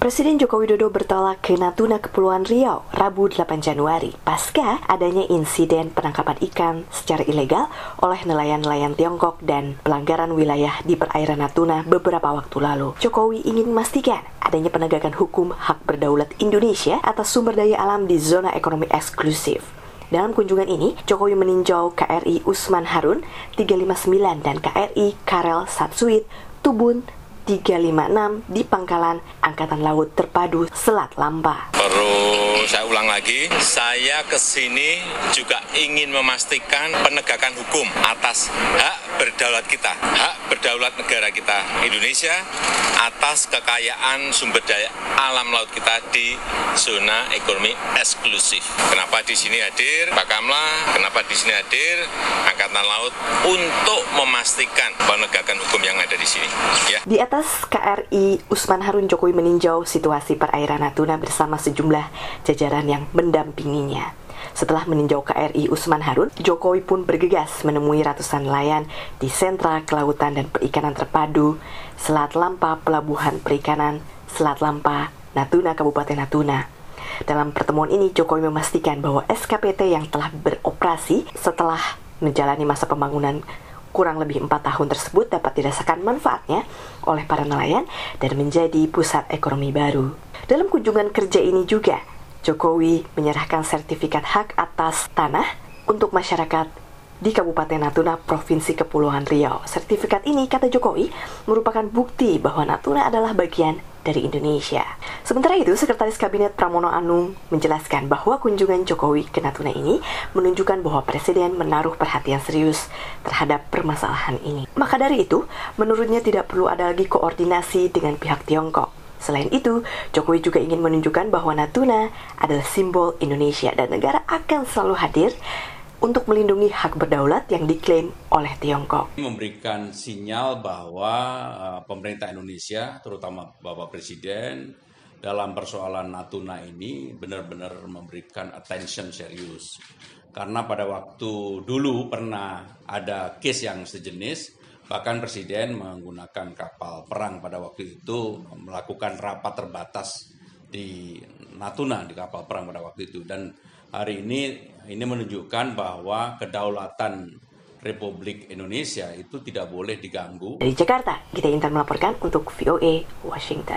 Presiden Joko Widodo bertolak ke Natuna Kepulauan Riau Rabu 8 Januari pasca adanya insiden penangkapan ikan secara ilegal oleh nelayan-nelayan Tiongkok dan pelanggaran wilayah di perairan Natuna beberapa waktu lalu. Jokowi ingin memastikan adanya penegakan hukum hak berdaulat Indonesia atas sumber daya alam di zona ekonomi eksklusif. Dalam kunjungan ini, Jokowi meninjau KRI Usman Harun 359 dan KRI Karel Satsuit Tubun 356 di Pangkalan Angkatan Laut Terpadu Selat Lampa. Perlu saya ulang lagi, saya ke sini juga ingin memastikan penegakan hukum atas hak berdaulat kita, hak berdaulat negara Indonesia atas kekayaan sumber daya alam laut kita di zona ekonomi eksklusif. Kenapa di sini hadir Pak Kamla, kenapa di sini hadir Angkatan Laut untuk memastikan penegakan hukum yang ada di sini. Ya. Di atas KRI Usman Harun Jokowi meninjau situasi perairan Natuna bersama sejumlah jajaran yang mendampinginya. Setelah meninjau KRI Usman Harun, Jokowi pun bergegas menemui ratusan nelayan di sentra kelautan dan perikanan terpadu Selat Lampa Pelabuhan Perikanan Selat Lampa, Natuna, Kabupaten Natuna. Dalam pertemuan ini, Jokowi memastikan bahwa SKPT yang telah beroperasi setelah menjalani masa pembangunan kurang lebih empat tahun tersebut dapat dirasakan manfaatnya oleh para nelayan dan menjadi pusat ekonomi baru. Dalam kunjungan kerja ini juga, Jokowi menyerahkan sertifikat hak atas tanah untuk masyarakat di Kabupaten Natuna, Provinsi Kepulauan Riau. Sertifikat ini, kata Jokowi, merupakan bukti bahwa Natuna adalah bagian dari Indonesia. Sementara itu, Sekretaris Kabinet Pramono Anung menjelaskan bahwa kunjungan Jokowi ke Natuna ini menunjukkan bahwa Presiden menaruh perhatian serius terhadap permasalahan ini. Maka dari itu, menurutnya tidak perlu ada lagi koordinasi dengan pihak Tiongkok. Selain itu, Jokowi juga ingin menunjukkan bahwa Natuna adalah simbol Indonesia dan negara akan selalu hadir untuk melindungi hak berdaulat yang diklaim oleh Tiongkok. Memberikan sinyal bahwa uh, pemerintah Indonesia, terutama Bapak Presiden, dalam persoalan Natuna ini benar-benar memberikan attention serius. Karena pada waktu dulu pernah ada case yang sejenis, bahkan Presiden menggunakan kapal perang pada waktu itu melakukan rapat terbatas di Natuna di kapal perang pada waktu itu dan hari ini ini menunjukkan bahwa kedaulatan Republik Indonesia itu tidak boleh diganggu. Dari Jakarta, kita Intan melaporkan untuk VOA Washington.